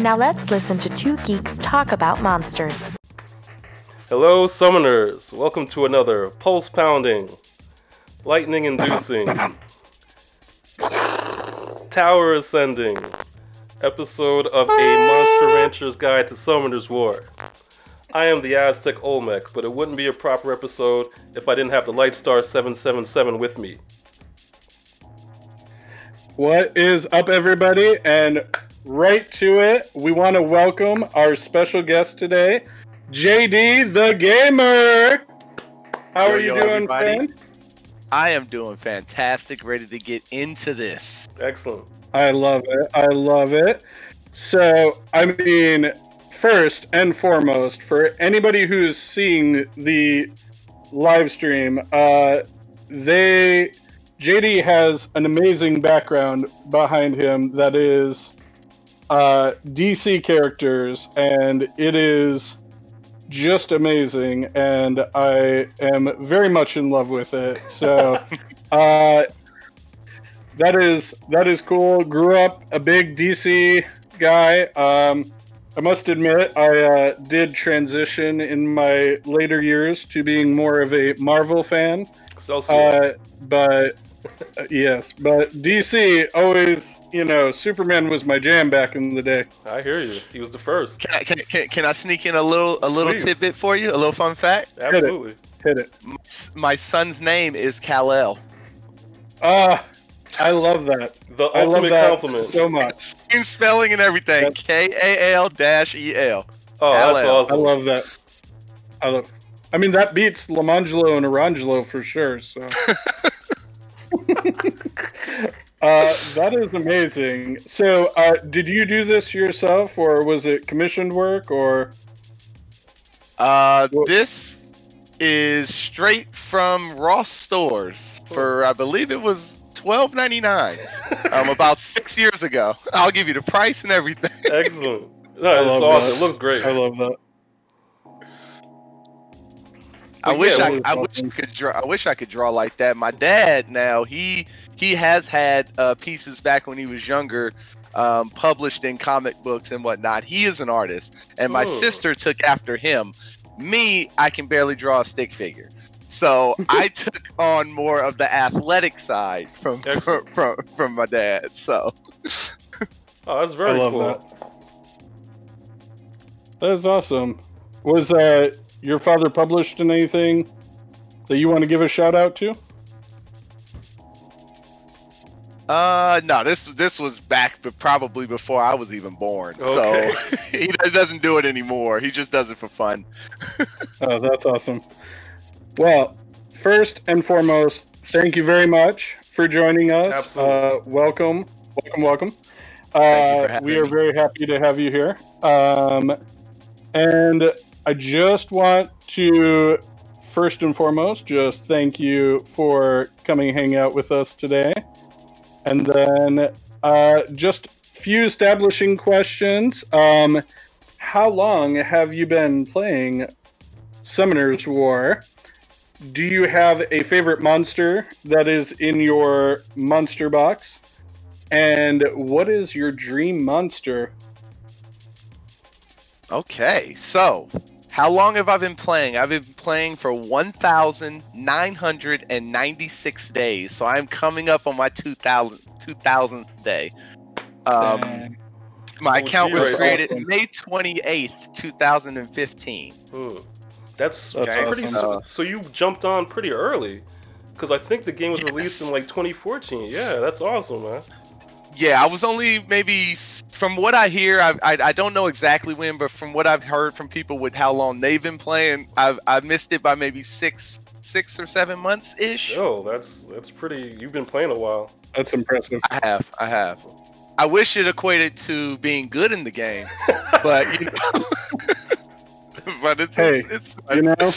Now let's listen to two geeks talk about monsters. Hello, summoners. Welcome to another pulse pounding, lightning inducing, tower ascending episode of a Monster Rancher's Guide to Summoner's War. I am the Aztec Olmec, but it wouldn't be a proper episode if I didn't have the Lightstar 777 with me. What is up, everybody? And right to it, we want to welcome our special guest today, JD the Gamer. How Yo, are you yo, doing, everybody. friend? I am doing fantastic, ready to get into this. Excellent. I love it. I love it. So, I mean, first and foremost, for anybody who's seeing the live stream, uh, they JD has an amazing background behind him that is uh, DC characters, and it is just amazing, and I am very much in love with it. So, uh, that is that is cool. Grew up a big DC guy. Um, I must admit, I uh, did transition in my later years to being more of a Marvel fan. Uh, but yes, but DC always, you know, Superman was my jam back in the day. I hear you. He was the first. Can I, can, can, can I sneak in a little a little Please. tidbit for you? A little fun fact. Absolutely. Hit it. My, my son's name is Kal El. Ah, I love that. The I love that compliment. so much. Same spelling and everything. Yep. K A L dash E L. oh, that's LL. I love that. I love. I mean, that beats Lamangelo and Arangelo for sure. So. Uh, that is amazing. So, uh, did you do this yourself, or was it commissioned work, or Uh, this is straight from Ross stores for I believe it was twelve ninety nine. um, about six years ago. I'll give you the price and everything. Excellent. No, I it's love awesome. that. It looks great. I love that. I wish yeah, I, I wish I could draw. I wish I could draw like that. My dad now he he has had uh, pieces back when he was younger, um, published in comic books and whatnot. He is an artist, and my Oh. sister took after him. Me, I can barely draw a stick figure, so I took on more of the athletic side from from, from from my dad. So Oh, that's very I love cool. that. That is awesome. Was uh, your father published in anything that you want to give a shout out to? Uh no, this this was back, but probably before I was even born. Okay. So he doesn't do it anymore. He just does it for fun. Oh, that's awesome. Well, first and foremost, thank you very much for joining us. Absolutely. Uh, welcome, welcome, welcome. Thank you Uh, for having we are me. very happy to have you here. Um, and I just want to, first and foremost, just thank you for coming hang out with us today. And then uh, just few establishing questions. Um, how long have you been playing Summoner's War? Do you have a favorite monster that is in your monster box? And what is your dream monster? Okay, so how long have I been playing? I've been playing for 1,996 days. So I'm coming up on my 2,000 2000th day. Um, my Oh, account was created Awesome. May 28th, 2015. Hmm. That's, That's pretty. awesome. So, so you jumped on pretty early, because I think the game was released in like 2014. Yeah, that's awesome, man. Yeah, I was only maybe from what I hear. I, I I don't know exactly when, but from what I've heard from people with how long they've been playing, I've I missed it by maybe six six or seven months ish. Oh, that's that's pretty. You've been playing a while. That's impressive. I have, I have. I wish it equated to being good in the game, but you know, but it's Hey, it's, You know,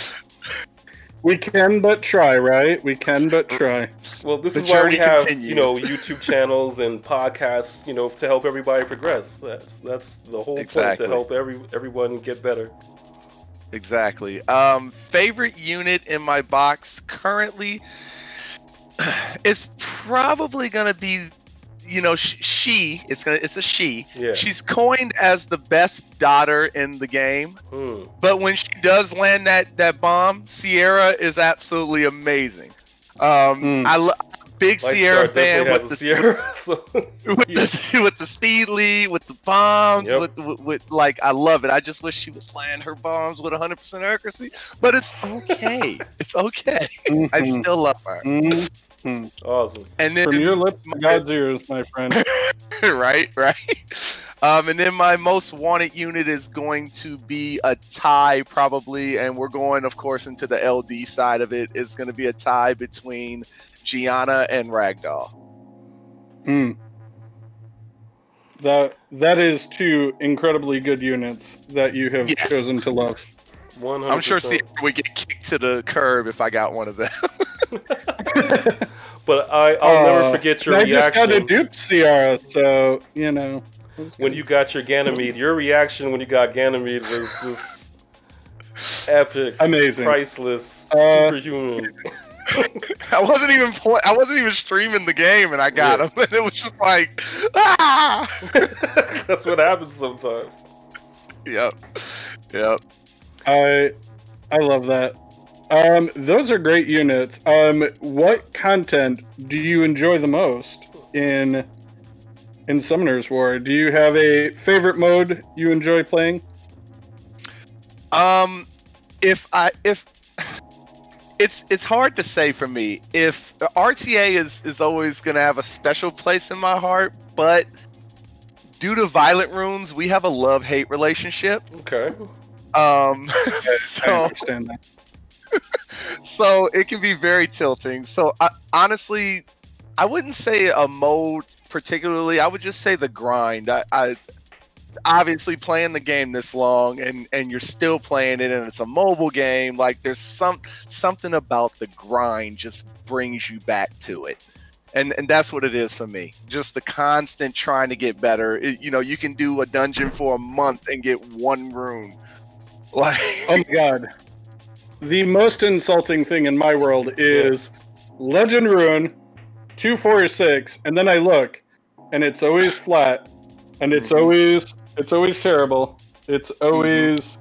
we can but try, right? We can but try. Well, this The is why we have continues. you know YouTube channels and podcasts, you know, to help everybody progress. That's that's the whole point to help every everyone get better. Exactly. Um, favorite unit in my box currently is probably gonna be, you know, sh- she it's gonna it's a she. Yeah. She's coined as the best daughter in the game, Hmm. but when she does land that that bomb, Sierra is absolutely amazing. Um, Hmm. I lo- big Light Sierra fan with the Sierra. So with the with the speed lead, with the bombs, Yep. with, with with like I love it. I just wish she was flying her bombs with 100% accuracy, but it's okay. it's okay. I Mhm. still love her. Mhm. awesome. And then From your lips to God's ears, my friend. right, right. Um, and then my most wanted unit is going to be a tie, probably, and we're going, of course, into the LD side of it. It's going to be a tie between Gianna and Ragdoll. Hmm. That that is two incredibly good units that you have Yes. chosen to love. One hundred. I'm sure Sierra would get kicked to the curb if I got one of them. But I, I'll Uh, never forget your I just got a reaction dupe Sierra, so you know. It was when you got your Ganymede. Your reaction when you got Ganymede was just epic, amazing. priceless, Uh, superhuman. I wasn't even play- I wasn't even streaming the game, and I got Yeah. him, and it was just like, ah. That's what happens sometimes. yep, yep. I I love that. Um, those are great units. Um, what content do you enjoy the most in in Summoner's War? Do you have a favorite mode you enjoy playing? Um, if I if it's it's hard to say for me. If RTA is is always gonna have a special place in my heart, but due to Violent Runes, we have a love hate relationship. Okay. Um, I so understand that. so it can be very tilting. So I, honestly, I wouldn't say a mode particularly. I would just say the grind. I, I obviously playing the game this long and and you're still playing it and it's a mobile game. Like there's some something about the grind just brings you back to it. And, and that's what it is for me. Just the constant trying to get better. It- you know, you can do a dungeon for a month and get one rune. Like, Oh my god. The most insulting thing in my world is Legend Rune, 246, and then I look, and it's always flat, and it's Mhm. always it's always terrible. It's always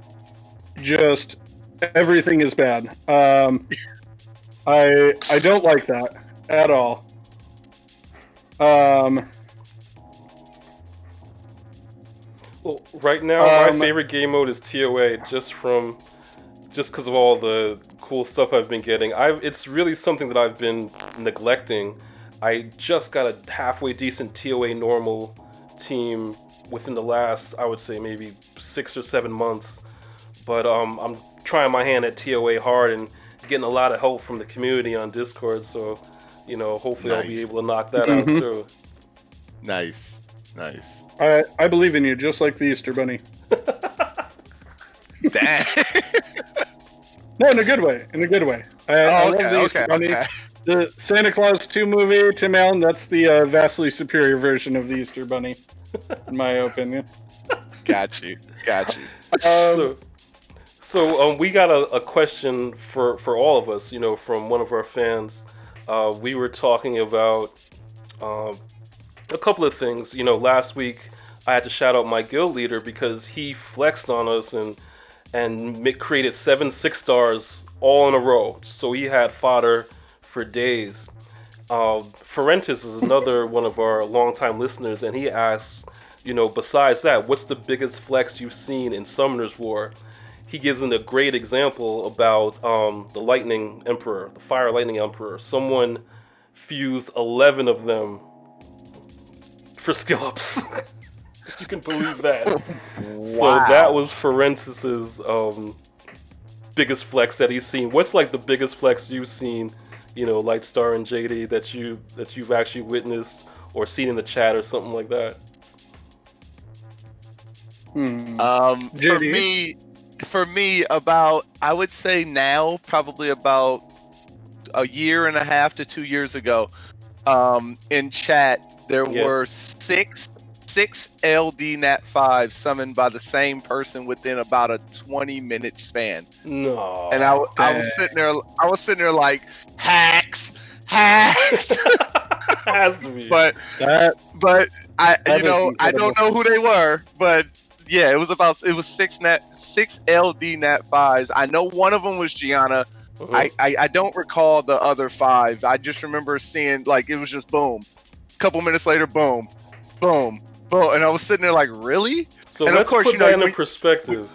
just everything is bad. Um I I don't like that at all. Um Well, right now Um, my favorite game mode is TOA, just from, just because of all the cool stuff I've been getting. I've, it's really something that I've been neglecting. I just got a halfway decent TOA normal team within the last, I would say, maybe six or seven months. But um, I'm trying my hand at TOA hard and getting a lot of help from the community on Discord. So, you know, hopefully I'll be able to knock that out Mhm. too. nice, nice. I I believe in you just like the Easter bunny. Damn. No, in a good way. In a good way. I, I oh, love okay, the Easter okay, bunny. okay. The Santa Claus 2 movie, Tim Allen, that's the uh, vastly superior version of the Easter Bunny, in my opinion. Got you, got you. Um, so, so um, we got a, a question for, for all of us, you know, from one of our fans. Uh, we were talking about um, a couple of things. You know, last week I had to shout out my guild leader because he flexed on us and and created seven six stars all in a row. So he had fodder for days. Uh, Ferentis is another one of our longtime listeners, and he asks, you know, besides that, what's the biggest flex you've seen in Summoner's War? He gives in a great example about um, the Lightning Emperor, the Fire Lightning Emperor. Someone fused 11 of them for skill ups. You can believe that. wow. So that was Ferentis's um, biggest flex that he's seen. What's like the biggest flex you've seen, you know, Lightstar and JD that you that you've actually witnessed or seen in the chat or something like that? hmm. Um, for me, for me, about I would say now, probably about a year and a half to two years ago, um, in chat there Yeah. were six six LD Nat five summoned by the same person within about a twenty minute span, No. and I, I was sitting there, I was sitting there like hacks, hacks. Has to be. but That but I That you know I don't know who they were, but yeah, it was about it was six net six LD nat fives. I know one of them was Gianna. Mhm. I, I I don't recall the other five. I just remember seeing like it was just boom. A couple minutes later, boom, boom, and I was sitting there like, really? so and of let's course, put you know, that in we- perspective.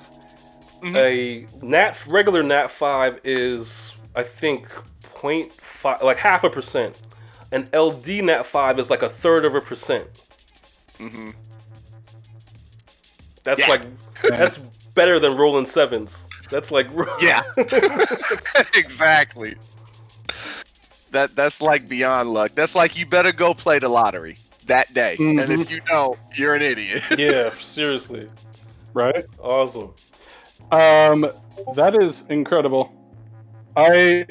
Mhm. A nat regular nat five is I think 0.5 like half a percent. An LD nat five is like a third of a percent. Mm-hmm. That's Yeah. like that's better than rolling sevens. That's like Yeah, exactly. That that's like beyond luck. That's like you better go play the lottery that day, and Mhm. if you don't, you're an idiot. yeah, seriously, right? awesome. Um, that is incredible. I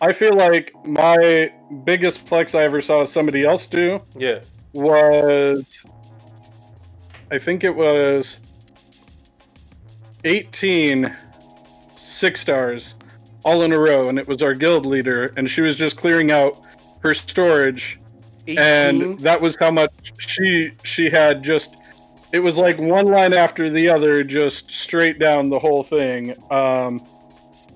I feel like my biggest flex I ever saw somebody else do Yeah, was I think it was 18 six stars all in a row and it was our guild leader and she was just clearing out her storage 18. and that was how much she she had just it was like one line after the other just straight down the whole thing um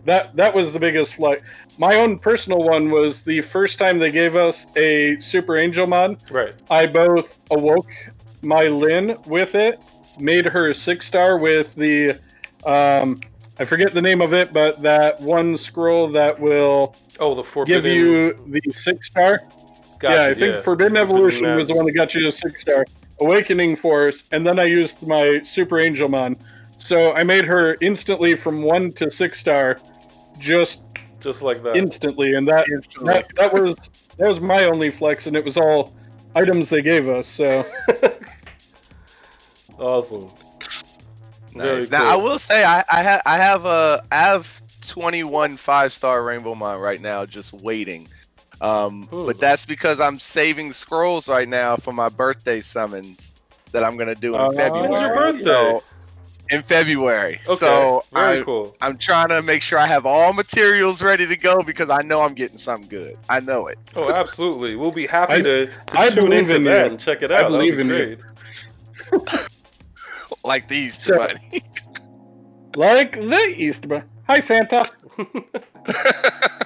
that that was the biggest like my own personal one was the first time they gave us a super angel mon right. i both awoke my lin with it made her a six star with the um i forget the name of it but that one scroll that will Oh, the forbidden. give you the six star Gotcha, yeah, I think Forbidden Evolution was the one that got you a six star. Awakening Force, and then I used my Super Angel Mon. So I made her instantly from one to six star, just just like that. instantly, and that Instantly. that that was that was my only flex, and it was all items they gave us. So awesome. Very Nice. Now I will say I I, ha- I have a I have 21 five star Rainbow Mon right now, just waiting. Um, but that's because I'm saving scrolls right now for my birthday summons that I'm gonna do in Oh, February. When's your birthday? So, in February. Okay, So very I, cool. I'm trying to make sure I have all materials ready to go because I know I'm getting something good. I know it. Oh, absolutely. We'll be happy I- to, to I tune into in that you. and check it out. That'd believe be in you. great. Like these So- money. like the Easter. Bunny. Hi Santa.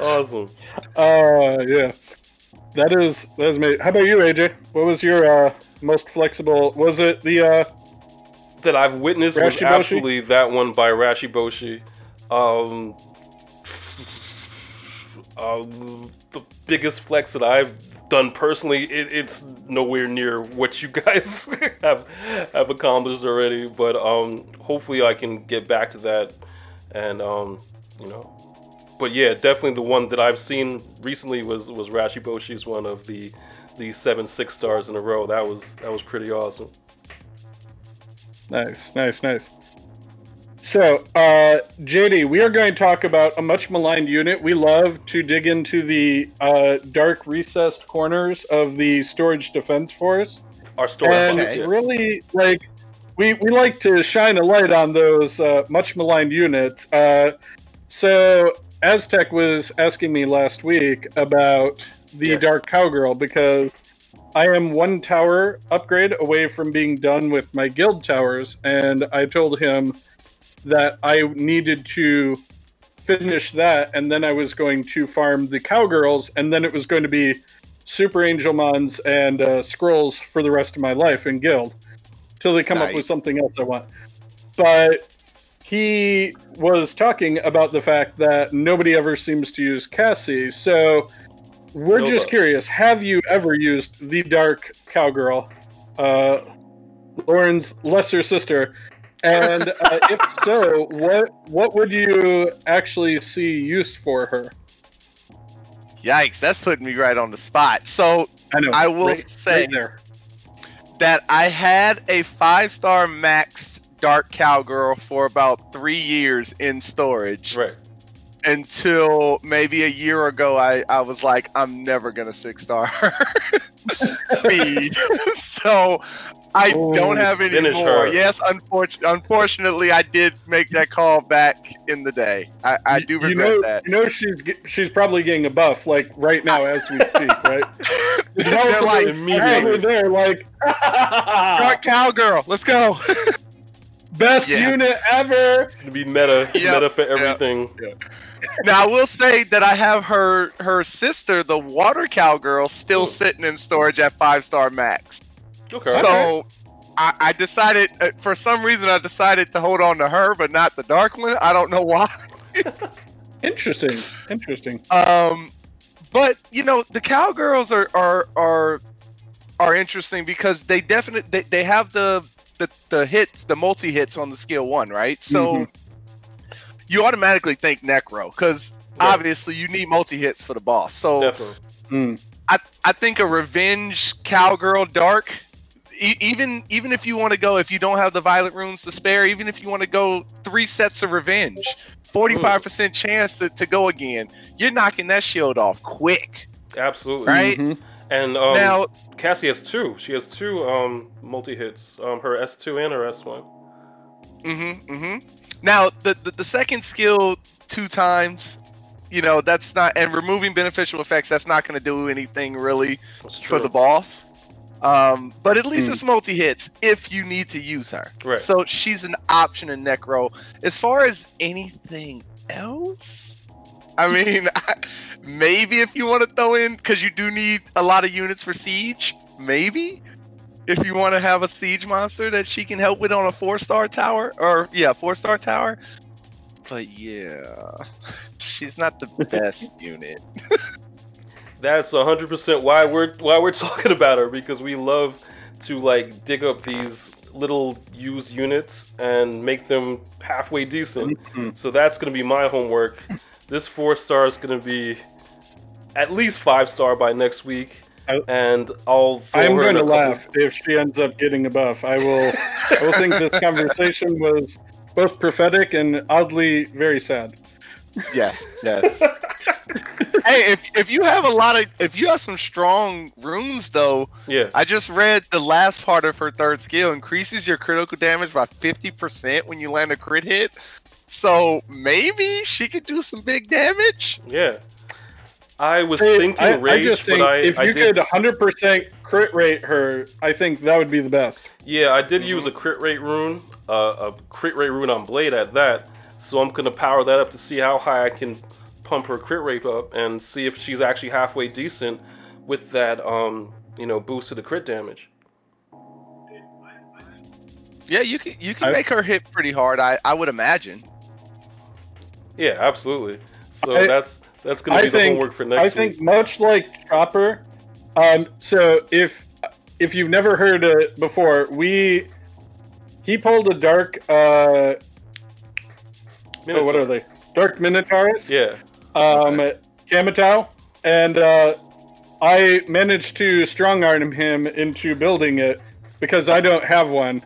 Awesome. Uh yeah. That is that is me. How about you, AJ? What was your uh most flexible was it the uh That I've witnessed was absolutely that one by Rashi Boshi. Um, um, the biggest flex that I've done personally, it, it's nowhere near what you guys have have accomplished already. But um, hopefully, I can get back to that, and um, you know. But yeah, definitely the one that I've seen recently was was Rashi Boshi's one of the the seven six stars in a row. That was that was pretty awesome. Nice, nice, nice. So, uh, JD, we are going to talk about a much maligned unit. We love to dig into the uh, dark recessed corners of the storage defense force. Our story and box, yeah. really, like, we, we like to shine a light on those uh, much maligned units. Uh, so, Aztec was asking me last week about the Yeah. Dark Cowgirl because I am one tower upgrade away from being done with my guild towers, and I told him that I needed to finish that, and then I was going to farm the cowgirls, and then it was going to be super angel mons and uh, scrolls for the rest of my life in guild till they come up with something else I want. But he was talking about the fact that nobody ever seems to use Cassie, so we're Nova. just curious. Have you ever used the Dark Cowgirl, uh, Lauren's lesser sister? And uh, if so, what what would you actually see use for her? Yikes, that's putting me right on the spot. So I know. I will right- say right there. that I had a five star max dark cowgirl for about three years in storage Right. until maybe a year ago I, I was like, I'm never gonna six star speed. so I Ooh, don't have any more. her. Yes, unfortunately, unfortunately, I did make that call back in the day. I, I do you regret know, that. You know she's she's probably getting a buff like right now as we speak, right? They're like, immediately. Probably there, like Dark cowgirl, let's go. Best Yeah. unit ever. It's gonna be meta, Yep, meta for yep. everything. now I will say that I have her her sister, the water cowgirl, still Ooh. sitting in storage at five star max. Okay. So I, I decided, uh, for some reason, I decided to hold on to her, but not the dark one. I don't know why. Interesting. Interesting. Um, but you know, the cowgirls are are are are interesting because they definitely they, they have the, the the hits, the multi hits on the skill one, right? So Mhm. you automatically think necro because Right. obviously you need multi hits for the boss. So Definitely. Mm. I I think a revenge cowgirl dark. e- Even even if you want to go, if you don't have the violet runes to spare, even if you want to go three sets of revenge, forty five percent chance to, to go again, you're knocking that shield off quick. Absolutely. Right? Mhm. And um, now, Cassie has two. She has two um, multi hits. Um, her S two and her S one. mm-hmm, mm-hmm. Now the, the the second skill two times, you know that's not and removing beneficial effects. That's not going to do anything really for the boss. Um, but at least Mm. it's multi hits if you need to use her. Right. So she's an option in Necro. As far as anything else, I mean, maybe if you want to throw in, because you do need a lot of units for siege, maybe. If you want to have a siege monster that she can help with on a four star tower, or yeah, four star tower. But yeah, she's not the best unit. That's hundred percent why we're why we're talking about her because we love to like dig up these little used units and make them halfway decent. Mhm. So that's gonna be my homework. This four star is gonna be at least five star by next week, I- and I'll. I'm going to laugh if she ends up getting a buff. I will. I will think this conversation was both prophetic and oddly very sad. Yes, yes. hey, if if you have a lot of if you have some strong runes though, Yeah, I just read the last part of her third skill increases your critical damage by fifty percent when you land a crit hit. So maybe she could do some big damage. yeah. I was See, thinking I, I just think but I, if I you did could 100% crit rate her, I think that would be the best. Yeah, I did Mm-hmm. use a crit rate rune, uh, a crit rate rune on Blade at that. So I'm gonna power that up to see how high I can pump her crit rate up and see if she's actually halfway decent with that, um, you know, boost to the crit damage. Yeah, you can you can I- make her hit pretty hard. I I would imagine. Yeah, absolutely. So I- that's that's gonna I be the homework for next year. I think week. much like Chopper. Um, so if if you've never heard it before, we he pulled a dark. Uh, oh, what are they? Dark Minotaurus. Yeah, Um, Kamatau, and uh, I managed to strong arm him into building it because I don't have one,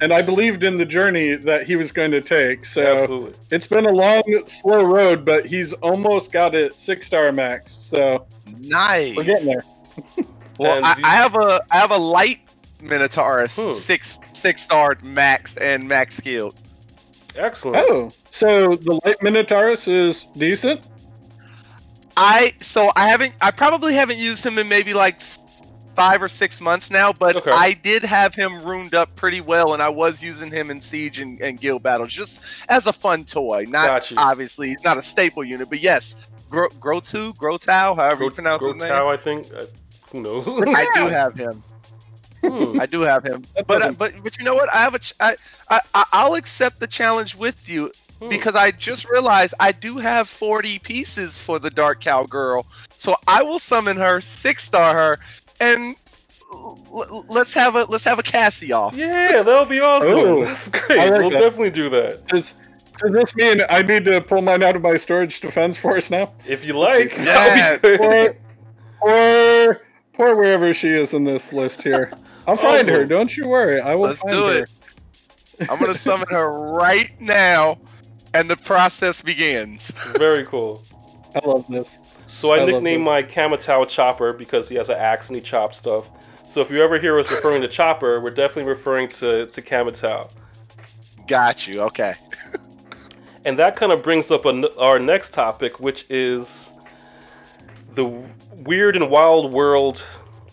and I believed in the journey that he was going to take. So absolutely. it's been a long, slow road, but he's almost got it six star max. So Nice. we're getting there. Well, I, you- I have a I have a light Minotaurus Hmm. six six star max and max skilled. Excellent. Oh, so the light Minotaurus is decent. I so I haven't I probably haven't used him in maybe like s- five or six months now, but Okay. I did have him ruined up pretty well, and I was using him in siege and, and guild battles just as a fun toy. Not Gotcha. obviously not a staple unit, but yes, Gro Grotu, Grotau, however Go, you pronounce go his name. Tau, I think. Uh, who knows? I do have him. Hmm. I do have him. That But uh, but but you know what? I have a ch- I, I I- I'll accept the challenge with you Hmm. because I just realized I do have 40 pieces for the Dark Cowgirl. So I will summon her, six star her, and l- l- let's have a let's have a Cassie off. Yeah, that'll be awesome. Ooh, That's great. I like we'll that. definitely do that. Does does this mean I need to pull mine out of my storage defense force now? If you like, Yeah. that'll be. Or, or, or wherever she is in this list here. I'll find her. Don't you worry. I will Let's find do her. it. I'm gonna summon her right now, and the process begins. Very cool. I love this. So I, I nicknamed my Kamatau Chopper because he has an axe and he chops stuff. So if you ever hear us referring to Chopper, we're definitely referring to to Kamatau. Got you. Okay. And that kind of brings up an, our next topic, which is the weird and wild world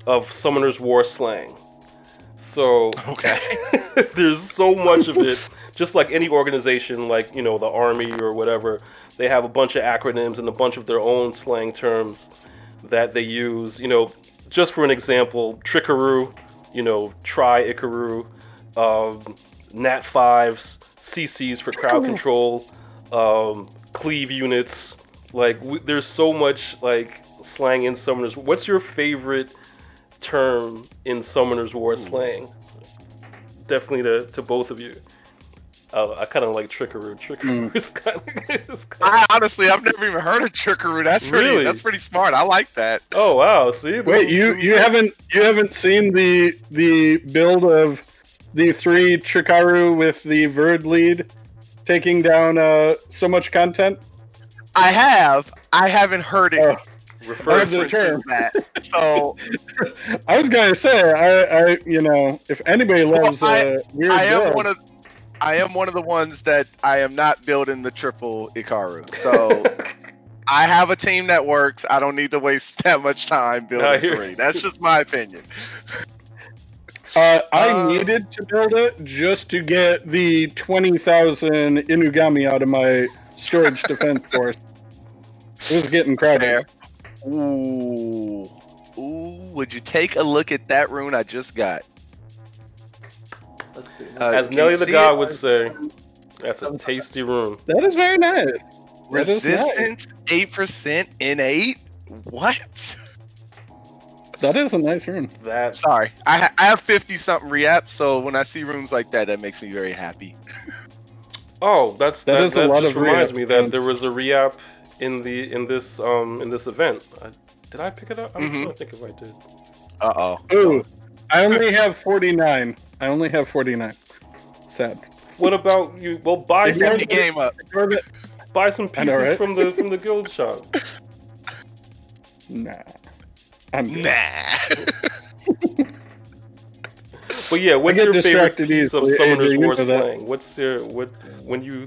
of Summoner's War slang. So Okay. there's so much of it. Just like any organization, like you know the army or whatever, they have a bunch of acronyms and a bunch of their own slang terms that they use. You know, just for an example, trickaroo, you know, try Ikaru, um, Nat fives, CCs for crowd control, um, cleave units. Like, w- there's so much like slang in Summoners. What's your favorite term in Summoners War slang? Definitely to, to both of you. Uh, I kind of like trickaroo. Trickaroo is kind of. Is kinda... I honestly, I've never even heard of trickaroo. That's pretty. Really? That's pretty smart. I like that. Oh wow! See, Wait, is- you you haven't you haven't seen the the build of the three Chikaru with the Verad lead taking down uh so much content? I have. I haven't heard it. Oh, refer the term. that. So I was gonna say I I you know if anybody Well, loves I- uh, weird I am builds- one of. I am one of the ones that I am not building the triple Ikaru. So I have a team that works. I don't need to waste that much time building hear- three. That's just my opinion. Uh, I Uh, needed to build it just to get the 20,000 Inugami out of my storage defense force. It was getting crowded. Fair. Ooh. Ooh. Would you take a look at that rune I just got? Uh, As can Nelly the God would say, that's a tasty room. That is very nice. That is. Resistance eight percent in eight. What? That is a nice room. That Sorry, I ha- I have fifty something re-up, so when I see rooms like that, that makes me very happy. oh, that's That that, is a that lot just of reminds re-up, me that there was a re-app in the in this um in this event. I, did I pick it up? I'm Mhm. trying to think if I did. Uh oh. Ooh, I only have 49. I only have 49. Sad. What about you? Well, buy If you some Set the game up. Buy some I know, pieces right? from the from the guild shop. Nah. I'm good. Nah. But yeah, what's get your favorite distracted piece of easily, Summoner's AJ, you War know that. slang? What's your what when you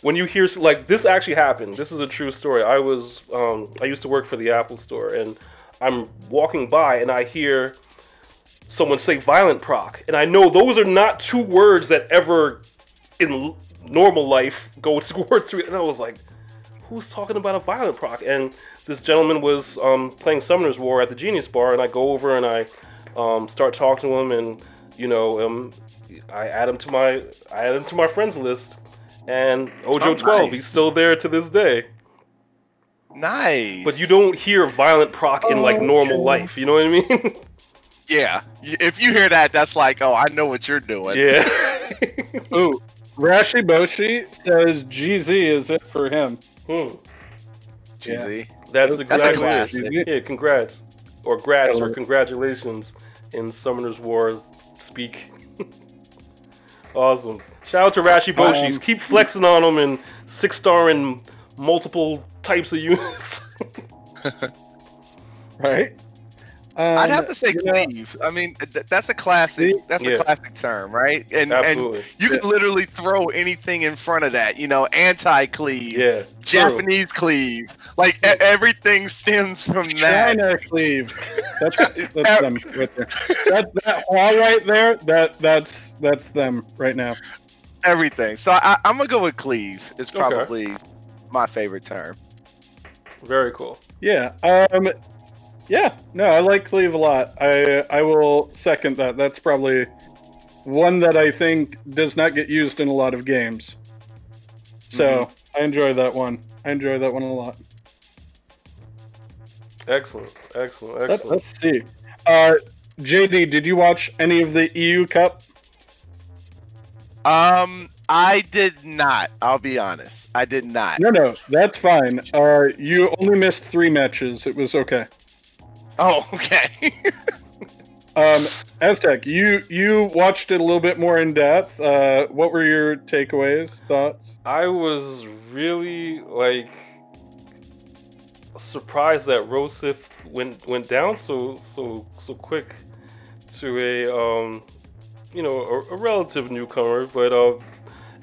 when you hear like this actually happened? This is a true story. I was um, I used to work for the Apple Store, and I'm walking by and I hear someone say "violent proc," and I know those are not two words that ever in normal life go towards three. And I was like, who's talking about a violent proc? And this gentleman was um, playing Summoner's War at the Genius Bar, and I go over and I um, start talking to him, and you know, um, I add him to my I add him to my friends list, and Ojo Oh, twelve, nice. he's still there to this day. nice. But you don't hear violent proc in like normal Ojo. life. You know what I mean? Yeah. If you hear that, that's like, oh, I know what you're doing. yeah. Ooh, Rashi Boshi says GZ is it for him. Hmm. GZ. That's That's exactly it. Yeah, congrats. Or grats or congratulations in Summoner's War speak. awesome. Shout out to Rashi Boshis. Um, Keep flexing on them and six star in multiple types of units. Right? Um, I'd have to say you know, cleave. I mean, th- that's a classic. That's Yeah. a classic term, right? And Absolutely. and you could literally throw anything in front of that. You know, anti-cleave, yeah. Japanese cleave, like e- everything stems from that. China cleave. That's that's them right there. That that wall right there. That that's that's them right now. Everything. So I, I'm gonna go with cleave. It's Okay. probably my favorite term. Very cool. Yeah. Um. Yeah. No, I like cleave a lot. I I will second that. That's probably one that I think does not get used in a lot of games. So I enjoy that one. I enjoy that one a lot. Excellent. Excellent. Excellent. let's see. Uh, JD, did you watch any of the EU Cup? Um, I did not. I'll be honest. I did not. No, no, that's fine. Uh, you only missed three matches. It was okay. Oh, okay. Um, Aztec, you you watched it a little bit more in depth. Uh, what were your takeaways, thoughts? I was really like surprised that Rosith went went down so so so quick. to a um, you know a, a relative newcomer, but uh,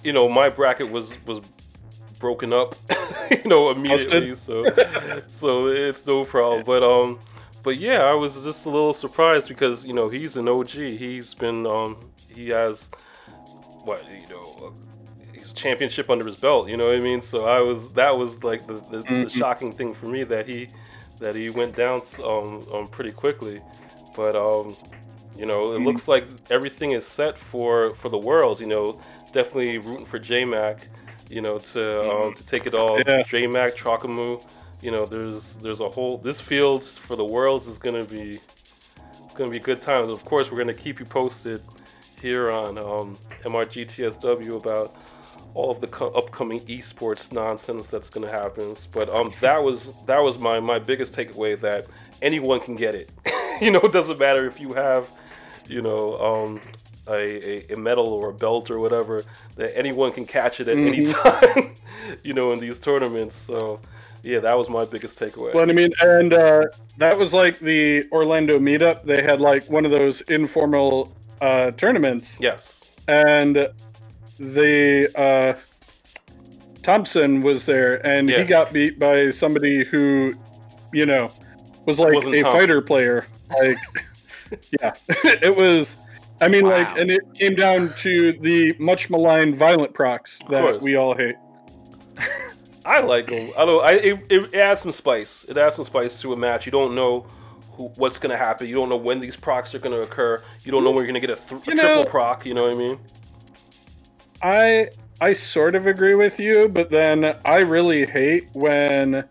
you know my bracket was was broken up, you know immediately, so so it's no problem. But um, but yeah, I was just a little surprised because you know he's an OG. He's been um, he has what you know his championship under his belt. You know what I mean? So I was that was like the, the, the Mhm. shocking thing for me that he that he went down um, um pretty quickly. But um, you know, it Mhm. looks like everything is set for for the worlds. You know, definitely rooting for J Mac. You know, to um, to take it all. Yeah. J Mac, Chakamu. You know, there's there's a whole this field for the worlds is gonna be it's gonna be good times. Of course, we're gonna keep you posted here on um, MRGTSW about all of the co- upcoming esports nonsense that's going to happen. But um, that was that was my my biggest takeaway that anyone can get it. you know, it doesn't matter if you have, you know, um, a, a, a medal or a belt or whatever. That anyone can catch it at any Mhm. time. you know, in these tournaments. So yeah, that was my biggest takeaway. Well, I mean, and uh, that was like the Orlando meetup. They had like one of those informal uh, tournaments, yes. and the uh, Thompson was there, and Yeah. he got beat by somebody who, you know, was like Wasn't a Thompson. fighter player. Like, yeah, it was. I mean, Wow. like, and it came down to the much maligned violent procs that we all hate. I like them. I don't. I it, it adds some spice. It adds some spice to a match. You don't know who, what's gonna happen. You don't know when these procs are gonna occur. You don't know when you're gonna get a, th- a You triple know- proc. You know what I mean? I I sort of agree with you, but then I really hate when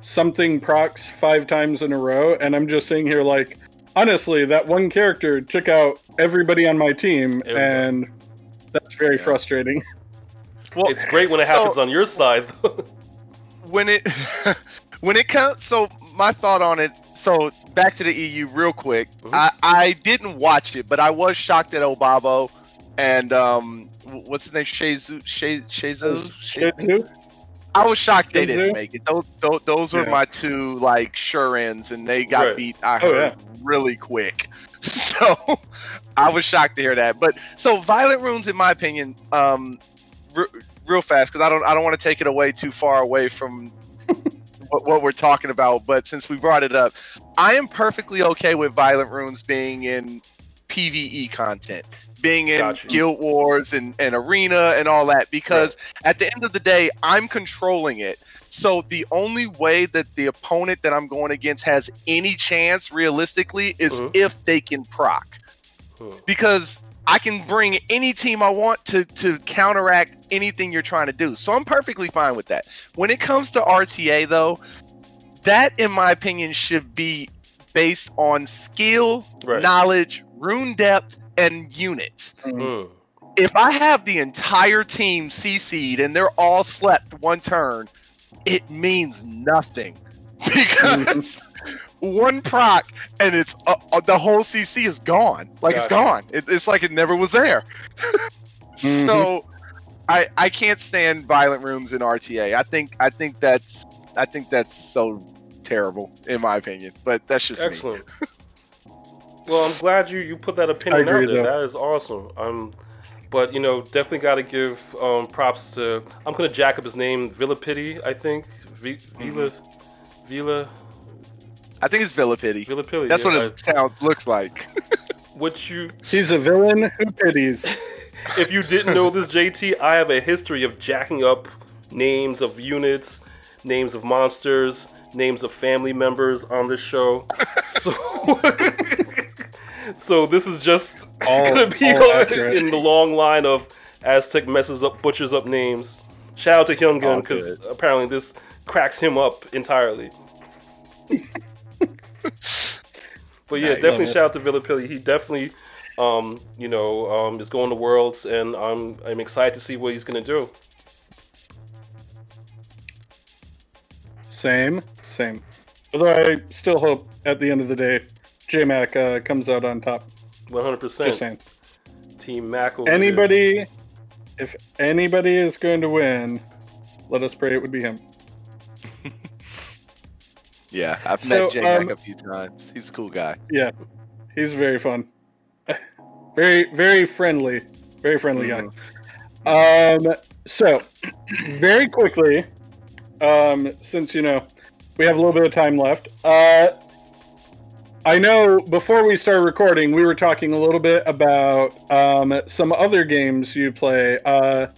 something procs five times in a row, and I'm just sitting here like, honestly, that one character took out everybody on my team, Everybody. and that's very Yeah. frustrating. Well, It's great when it so- happens on your side. though. when it when it comes so my thought on it so back to the eu real quick Mhm. i i didn't watch it but i was shocked at obabo and um what's his name Shezu She- Shezu i was shocked they didn't make it those those, those were Yeah. my two like sure ends and they got Right. beat i Oh, heard really quick so i was shocked to hear that but so violent runes in my opinion um re- real fast because i don't i don't want to take it away too far away from what, what we're talking about but since we brought it up i am perfectly okay with violent runes being in pve content being in Gotcha. guild wars and, and arena and all that because at the end of the day i'm controlling it so the only way that the opponent that i'm going against has any chance realistically is Mhm. if they can proc Hmm. because I can bring any team I want to to counteract anything you're trying to do. So I'm perfectly fine with that. When it comes to RTA though, that in my opinion should be based on skill, Right. knowledge, rune depth, and units. Mm. If I have the entire team CC'd and they're all slept one turn, it means nothing because one proc and it's uh, uh, the whole CC is gone. Like it's gone. It, it's like it never was there. Mhm. So I I can't stand violent rooms in RTA. I think I think that's I think that's so terrible in my opinion. But that's just me. Well, I'm glad you you put that opinion out there. though. That is awesome. Um, but you know, definitely got to give um, props to. I'm gonna jack up his name, Villapity, I think. V- Mm-hmm. Vila, Vila, I think it's Villapity. Villapity. That's what yeah. it sounds looks like. What you He's a villain who pities. if you didn't know this, JT, I have a history of jacking up names of units, names of monsters, names of family members on this show. So, so this is just All- gonna be all in the long line of Aztec messes up, butchers up names. Shout out to Hyungun because apparently this cracks him up entirely. But yeah, Nice. definitely Love shout out to Villapilli. He definitely, um, you know, um, is going to Worlds, and I'm I'm excited to see what he's gonna do. Same, same. Although I still hope at the end of the day, JMac uh, comes out on top. 100. Just percent saying. Team Mac. over there. Anybody, if anybody is going to win, let us pray it would be him. Yeah, I've So, met J Mac um, a few times. He's a cool guy. Yeah, he's very fun. Very, very friendly. Very friendly Mhm. guy. Um, so, very quickly, um, since, you know, we have a little bit of time left, uh, I know before we started recording, we were talking a little bit about um, some other games you play. Uh,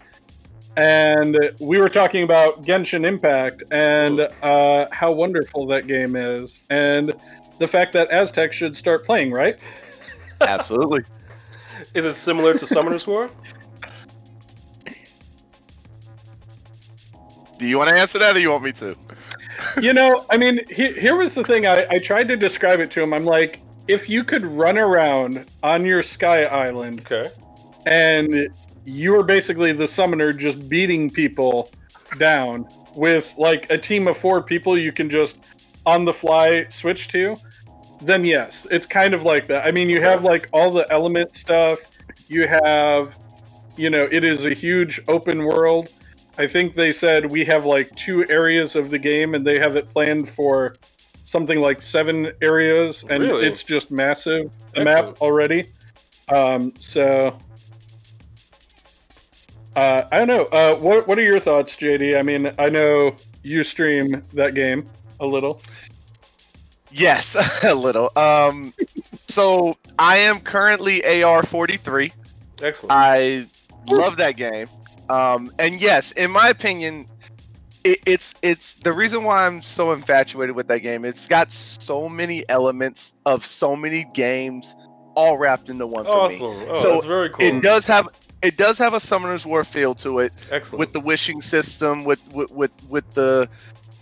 and we were talking about Genshin Impact and uh, how wonderful that game is, and the fact that Aztec should start playing, right? Absolutely. Is it similar to Summoner's War? Do you want to answer that, or you want me to? you know, I mean, he, here was the thing. I, I tried to describe it to him. I'm like, if you could run around on your sky island Okay. and you were basically the summoner just beating people down with like a team of four people you can just on the fly switch to, then yes, it's kind of like that. I mean, you have like all the element stuff, you have, you know, it is a huge open world. I think they said we have like two areas of the game and they have it planned for something like seven areas and Really? it's just massive the map already. Um, so uh, I don't know. Uh, what What are your thoughts, JD? I mean, I know you stream that game a little. Yes, a little. Um, so I am currently AR forty three. Excellent. I love that game. Um, and yes, in my opinion, it, it's it's the reason why I'm so infatuated with that game. It's got so many elements of so many games all wrapped into one for me. awesome. Oh, So very cool. It does have it does have a Summoner's War feel to it Excellent. with the wishing system, with with with, with the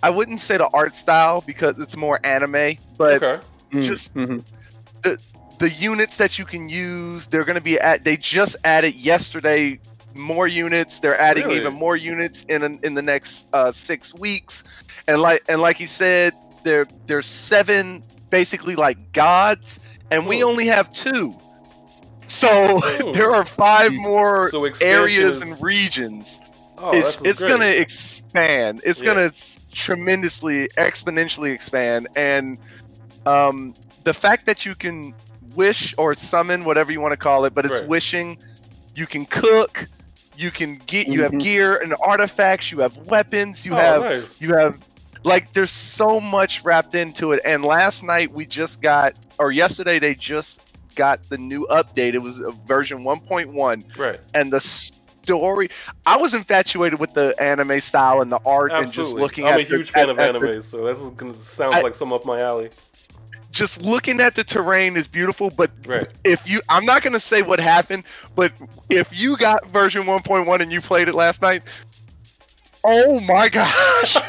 I wouldn't say the art style because it's more anime, but okay. just- Mhm. the units that you can use they're going to be at they just added yesterday more units they're adding Really? even more units in in the next uh, six weeks and like and like he said there there's seven basically like gods and we only have two so there are five more So areas and regions Oh, it's that's it's great. gonna expand. It's Yeah. gonna tremendously, exponentially expand, and um, the fact that you can wish or summon whatever you want to call it, but it's Right. wishing. You can cook. You can get. You have Mhm. gear and artifacts. You have weapons. You oh, have. nice. You have. Like there's so much wrapped into it. And last night we just got, or yesterday they just got the new update. It was version 1.1 Right. and the story. I was infatuated with the anime style and the art, and just Absolutely. looking I'm at a the- huge fan at- of at the- anime, so that's gonna sound I- like some up my alley. just looking at the terrain is beautiful, but Right. if you, I'm not gonna say what happened, but if you got version 1.1 and you played it last night, oh my gosh.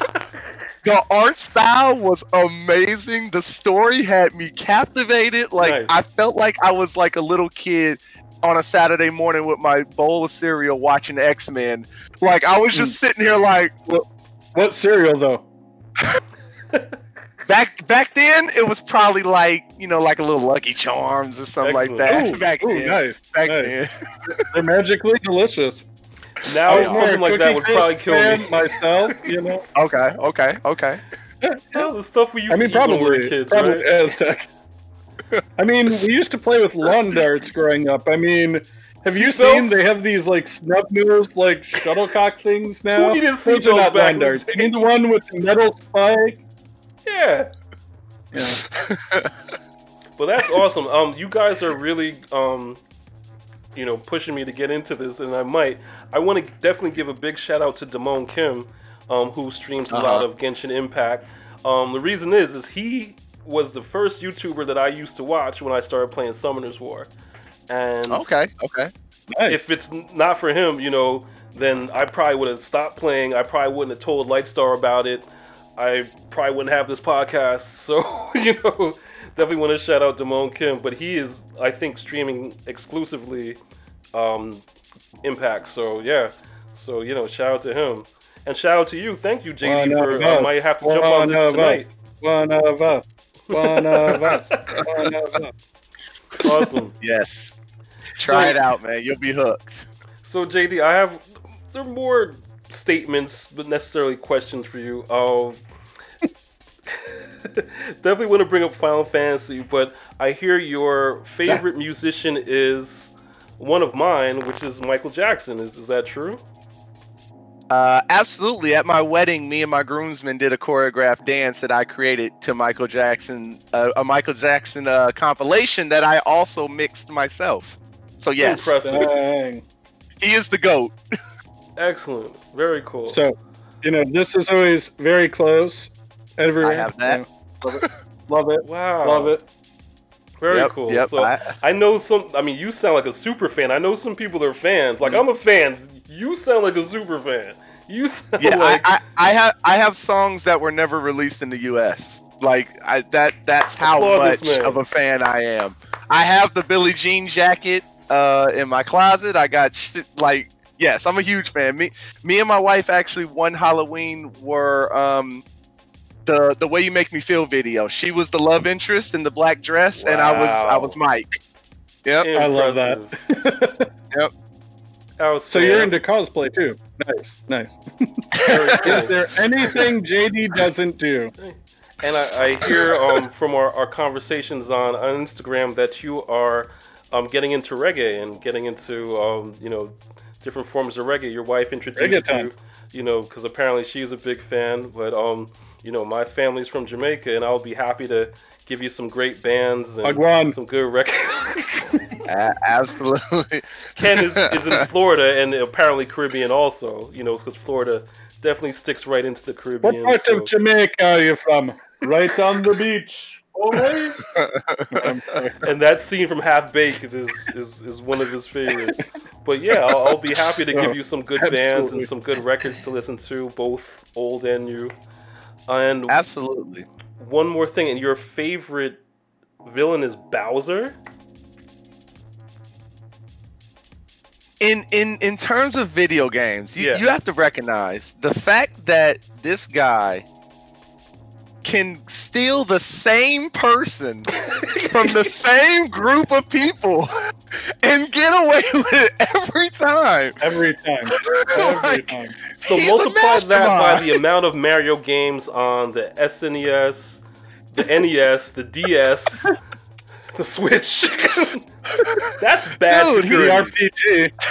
The art style was amazing. The story had me captivated. Like Nice. I felt like I was like a little kid on a Saturday morning with my bowl of cereal watching X Men. Like I was just hmm. sitting here like What cereal though? back back then it was probably like you know like a little Lucky Charms or something like that. Ooh, back ooh, then, nice. back nice. then. They're magically delicious. Now I was more something like that would probably kill me. myself. You know, Okay, okay, okay. Hell, the stuff we used I mean, to eat when we were probably, kids, probably right? Aztec. I mean, we used to play with lawn darts growing up. I mean, have you Seatbelts? seen they have these like snub nose like shuttlecock things now? Who needed Those are seatbelts not lawn darts. You mean the one with the metal spike? Yeah. Yeah. But that's awesome. Um, you guys are really um, you know, pushing me to get into this, and I might. I want to definitely give a big shout out to Damone Kim, um, who streams a lot Uh-huh. of Genshin Impact. Um, the reason is, is he was the first YouTuber that I used to watch when I started playing Summoner's War, and okay, okay. Nice. if it's not for him, you know, then I probably would have stopped playing. I probably wouldn't have told Lightstar about it. I probably wouldn't have this podcast. So, you know, definitely want to shout out Damone Kim. But he is, I think, streaming exclusively um, Impact. So, yeah. So, you know, shout out to him. And shout out to you. Thank you, JD, One for I might have to jump on this of tonight. One of us. One of us. One of us. Awesome. Yes. Try So- it out, man. You'll be hooked. So JD, I have there are more statements, but necessarily questions for you. Um, definitely want to bring up Final Fantasy, but I hear your favorite musician is one of mine, which is Michael Jackson. Is is that true? Uh, absolutely. At my wedding, me and my groomsmen did a choreographed dance that I created to Michael Jackson, uh, a Michael Jackson uh, compilation that I also mixed myself. So yes, Impressive. Dang. he is the goat. Excellent. Very cool. So, you know, this is always very close. Everywhere. I have that. Love it. Love it. wow. Love it. Very Yep, cool. Yep. So I- I know some. I mean, you sound like a super fan. I know some people are fans. Like I'm a fan. You sound like a super fan. You sound yeah, like I, I, I have I have songs that were never released in the U.S. Like I, that that's how much of a fan I am. I have the Billie Jean jacket uh, in my closet. I got shit, like yes, I'm a huge fan. Me me and my wife actually one Halloween were um the the way you make me feel video. She was the love interest in the black dress, and I was I was Mike. Yep. I love that. Impressive. Yep. So you're Outstanding. into cosplay too. Nice, nice. Is there anything JD doesn't do? And I, I hear um, from our, our conversations on, on Instagram that you are um, getting into reggae and getting into um, you know different forms of reggae. Your wife introduced Reggaeton. you, you know, because apparently she's a big fan. But um, you know, my family's from Jamaica, and I'll be happy to give you some great bands and Wagwan. some good records. A- absolutely. Ken is, is in Florida and apparently Caribbean also. You know, because Florida definitely sticks right into the Caribbean. What part so- of Jamaica are you from? Right on the beach. Okay. And that scene from Half Baked is, is, is one of his favorites. But yeah, I'll, I'll be happy to give oh, you some good bands and some good records to listen to, both old and new. And Absolutely. one more thing, and your favorite villain is Bowser? in in in terms of video games, you, Yeah. you have to recognize the fact that this guy can steal the same person from the same group of people and get away with it every time. Every time. Every Like, time. So multiply that by the amount of Mario games on the SNES, the NES, the DS, the Switch. That's bad Dude, he- security. RPG.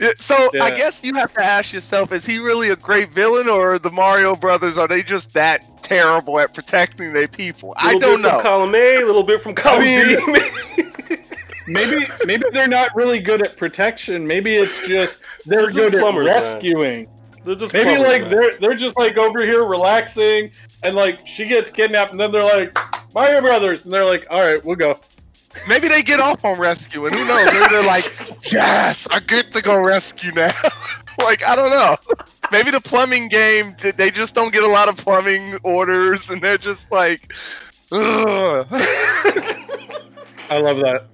Yeah, So I guess you have to ask yourself: Is he really a great villain, or the Mario Brothers are they just that terrible at protecting their people? I don't bit know. from column A, a little bit from column B. Maybe maybe they're not really good at protection. Maybe it's just they're, They're just good at plumbers, man. rescuing. They're just Maybe plumbers, like man. they're they're just like over here relaxing, and like she gets kidnapped, and then they're like Mario Brothers, and they're like, all right, we'll go. Maybe they get off on rescue, and Who knows? Maybe they're like, yes, I get to go rescue now. like, I don't know. Maybe the plumbing game, they just don't get a lot of plumbing orders, and they're just like, ugh. I love that.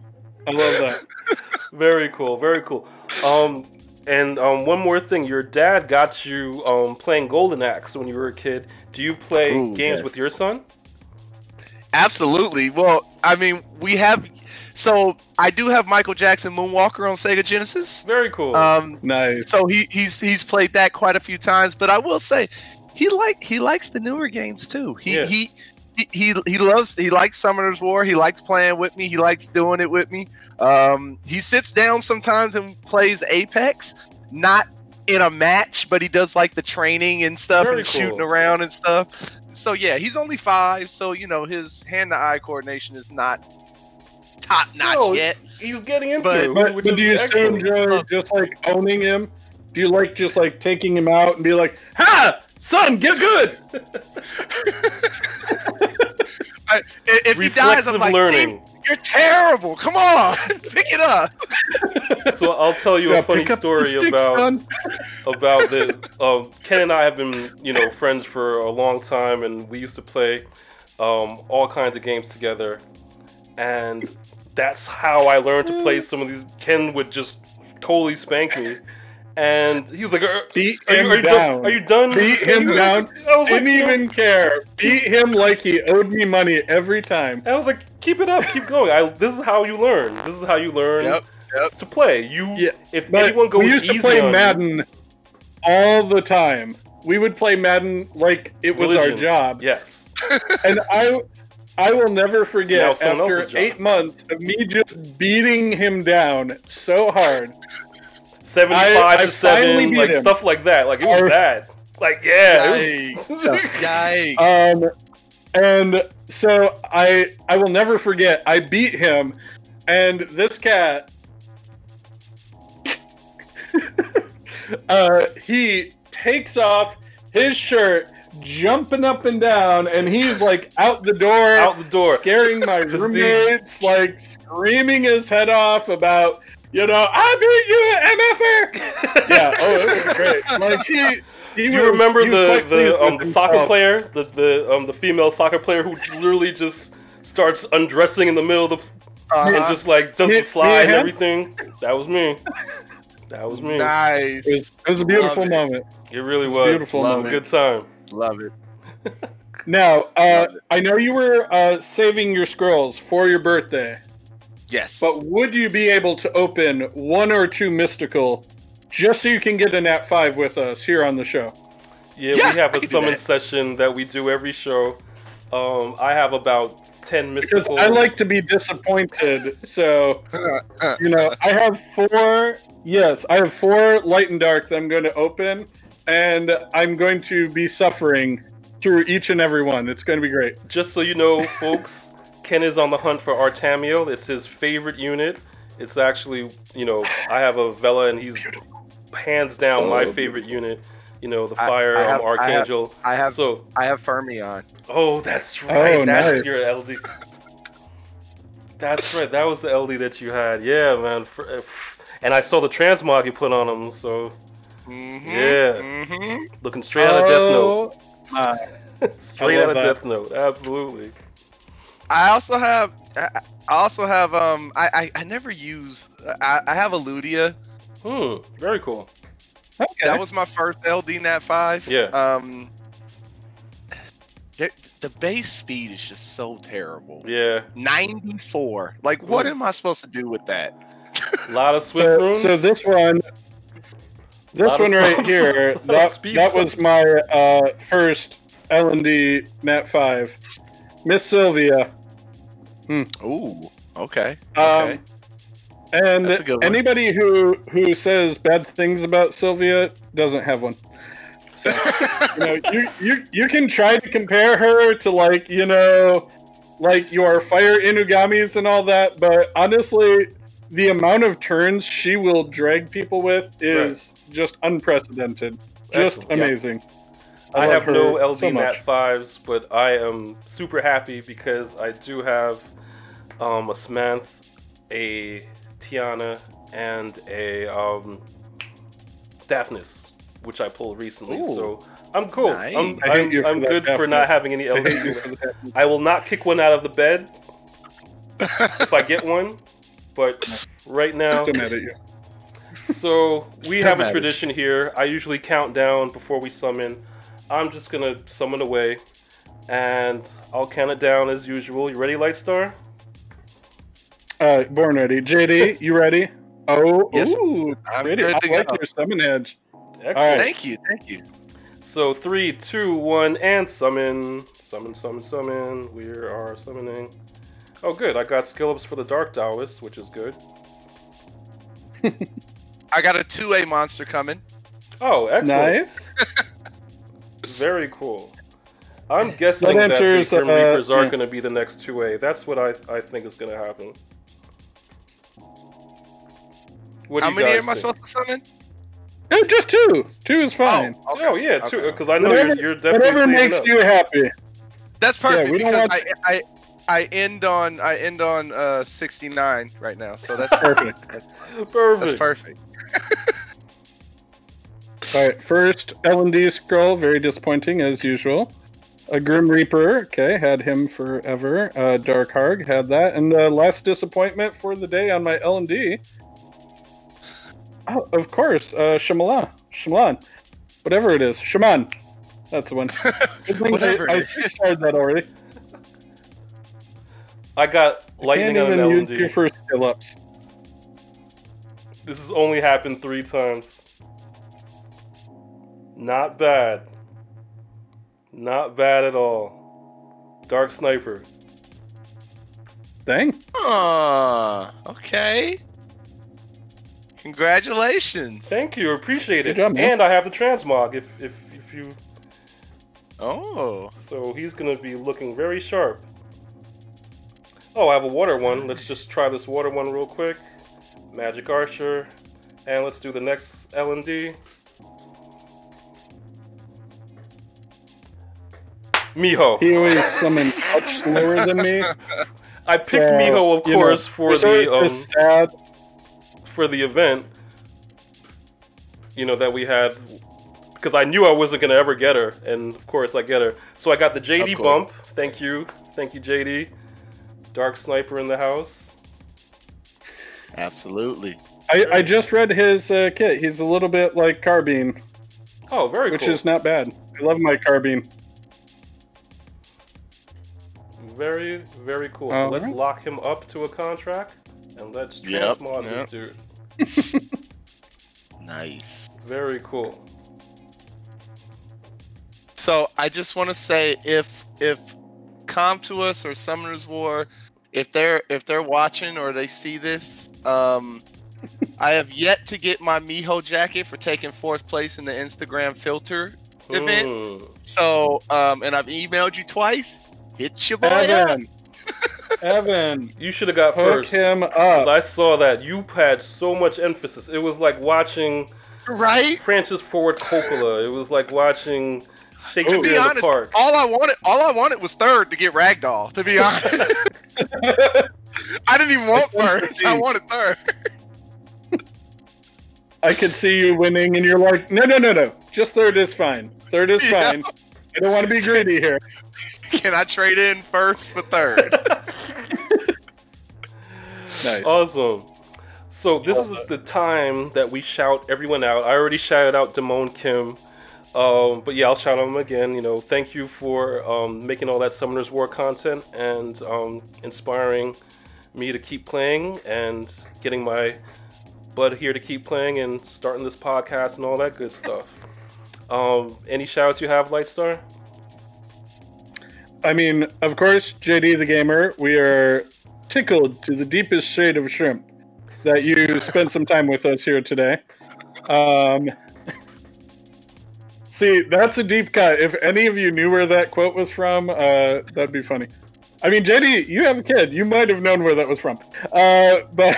I love that. Very cool, very cool. Um, and um, one more thing, your dad got you um playing Golden Axe when you were a kid. Do you play Ooh, games yes. with your son? Absolutely. Well, I mean, we have. So I do have Michael Jackson Moonwalker on Sega Genesis. Very cool. Um, Nice. so he he's he's played that quite a few times. But I will say, he like he likes the newer games too. He Yeah. he. He, he, he loves he likes Summoner's War. He likes playing with me. He likes doing it with me. Um, he sits down sometimes and plays Apex, not in a match, but he does like the training and stuff Very and cool. shooting around and stuff. So yeah, he's only five, so you know his hand-to-eye coordination is not top notch Still, yet. he's- He's getting into But- it, but, which but do you still enjoy just like owning him? Do you like just like taking him out and be like, "Ha, son, get good"? I, i- if he dies, I'm like, learning. You're terrible. Come on, pick it up. So I'll tell you Yeah, a funny pick up the story stick, about son. about the um, Ken and I have been you know friends for a long time, and we used to play um, all kinds of games together, and that's how I learned to play some of these. Ken would just totally spank me, and he was like, "Are, Beat are you, him are you down. done? Are you done? Beat him down. I was Didn't "No." even care. Beat him like he owed me money every time. I was like, keep it up, keep going. I, this is how you learn. This is how you learn Yep, yep. to play. You, Yeah, if But anyone goes we used to play on you- Madden all the time. We would play Madden like it was our job. yes, and I I will never forget someone after eight months of me just beating him down so hard. 75 I- I to 7, like him. stuff like that. Like, it was Or- bad. Like, yeah. it Yikes. Um, and so I I will never forget. I beat him, and this cat. uh, he takes off his shirt, jumping up and down, and he's like out the door, out the door. scaring my roommates, like screaming his head off about, you know, I beat you, MFer. yeah, oh, it was great. Like he. He Do you was- remember the the um the soccer himself. player, the the um the female soccer player who literally just starts undressing in the middle of the and Uh-huh. just like does Me- the slide and me and him? everything? That was me. That was me. nice. It was, it was a beautiful Love moment. It really It's was. beautiful It was a moment. good time. Love it. Now, uh, Love it. I know you were uh, saving your scrolls for your birthday, Yes. but would you be able to open one or two mystical just so you can get a nat 5 with us here on the show? Yeah, Yeah, we have a summon that. session that we do every show. Um, I have about ten Because. I like to be disappointed, so, you know, I have four, yes, I have four light and dark that I'm going to open, and I'm going to be suffering through each and every one. It's going to be great. Just so you know, folks, Ken is on the hunt for Artamiel. It's his favorite unit. It's actually, you know, I have a Vela, and he's hands down So my beautiful. favorite unit. You know, the I- fire I have- um, I have- Archangel. I have so. I have Fermion. Oh, that's right. Oh, that's nice. your LD. That's right. That was the LD that you had. Yeah, man. Uh, And I saw the transmog you put on him. So Mm-hmm. Yeah. Mm-hmm. looking straight out of Death Note. Oh, my. Straight I out of that. Death Note. Absolutely. I also have. I I also have. Um. I. I, I never use. I, I have a Eludia. Hmm. Very cool. Okay. That was my first LD Nat five. Yeah. Um. The, the base speed is just so terrible. Yeah. 94. Like, what am I supposed to do with that? A lot of Swift so, runes. so this one, this one right here, that, that was my uh, first L and D Nat five, Miss Sylvia. Ooh. Okay. Um, Okay. and That's a good one. anybody who who says bad things about Sylvia doesn't have one. So you know, you, you you can try to compare her to like you know, like your fire inugamis and all that, but honestly, the amount of turns she will drag people with is just unprecedented, just Excellent. amazing. I, love have no her LD so much. Nat fives, but I am super happy because I do have um, a Smanth, a Tiana, and a um, Daphnis, which I pulled recently. Ooh. So I'm cool. Nice. I'm, I hate I'm, for I'm that good for not having any I LD. hate you for that. I will not kick one out of the bed if I get one, but right now. Still mad at you. So we Still have a matters. tradition here. I usually count down before we summon. I'm just gonna summon away, and I'll count it down as usual. You ready, Lightstar? Uh, born ready. JD, you ready? Oh, Yes, ooh, I'm ready. good I to like go. your summon edge. Excellent. right. Thank you. Thank you. So three, two, one, and summon, summon, summon, summon. We are summoning. Oh, good. I got skill ups for the Dark Taoist, which is good. I got a 2A monster coming. Oh, excellent. Nice. Very cool. I'm guessing That that, the Grim uh, Reapers are yeah. going to be the next 2A. That's what I, I think is going to happen. What do How you many guys am I supposed to summon? Eh, just two. Two is fine. Oh, okay. Oh yeah, too, Okay. because I know Whatever- you're, you're definitely Whatever makes up. you happy. That's perfect Yeah, we don't want- I, I I end on I end on uh 69 right now, so that's Perfect. That's perfect. perfect. All right, first L and D scroll, very disappointing as usual. A Grim Reaper, okay, had him forever. Uh, Dark Harg had that, and the last disappointment for the day on my L and D. Oh, of course, uh, Shyamalan, Shyamalan, whatever it is, Shaman. That's the one. Good thing Whatever I, it I is. started that already. I got lightning Can't on an even use your first skill ups. This has only happened three times. Not bad. Not bad at all. Dark Sniper. Dang. Oh, okay. Congratulations. Thank you, appreciate it. Good job, man. and I have the transmog if if if you Oh, so he's gonna be looking very sharp. Oh, I have a water one. Let's just try this water one real quick. Magic Archer. And let's do the next L and D. Miho. He always summoned much slower than me. I picked so, Miho, of you know, course, for the um, sad. for the event. You know that we had because I knew I wasn't gonna ever get her, and of course I get her. So I got the JD bump. Thank you, thank you, JD. Dark Sniper in the house. absolutely. I, I just read his uh, kit. He's a little bit like Carbine, Oh, very cool. which cool. is not bad. I love my Carbine. very, very cool. So All let's right. lock him up to a contract, and let's Yep, transmod yep. this dude. Nice. Very cool. So I just want to say if if Com2uS or Summoners War, if they're if they're watching or they see this, um, I have yet to get my Miho jacket for taking fourth place in the Instagram filter event. Hmm. So um, and I've emailed you twice. Hit your boy up. Evan. Evan, You should have got hook first. him 'Cause up. I saw that you had so much emphasis. It was like watching right. Francis Ford Coppola. It was like watching To be honest, the Park. all I wanted, all I wanted was third to get Ragdoll. To be honest, I didn't even want That's one for first. I me. wanted third. I could see you winning, and you're like, no, no, no, no. Just third is fine. Third is Yeah. fine. I don't want to be greedy here. Can I trade in first for third? Nice. Awesome. So this is the time that we shout everyone out. I already shouted out Damone Kim. Um, but yeah, I'll shout out him again. You know, thank you for um, making all that Summoners War content and um, inspiring me to keep playing and getting my butt here to keep playing and starting this podcast and all that good stuff. Um, any shout outs you have, Lightstar? I mean, of course, JD the gamer, we are tickled to the deepest shade of shrimp that you spent some time with us here today. Um, see, that's a deep cut. If any of you knew where that quote was from, uh, that'd be funny. I mean, JD, you have a kid. You might have known where that was from. Uh, but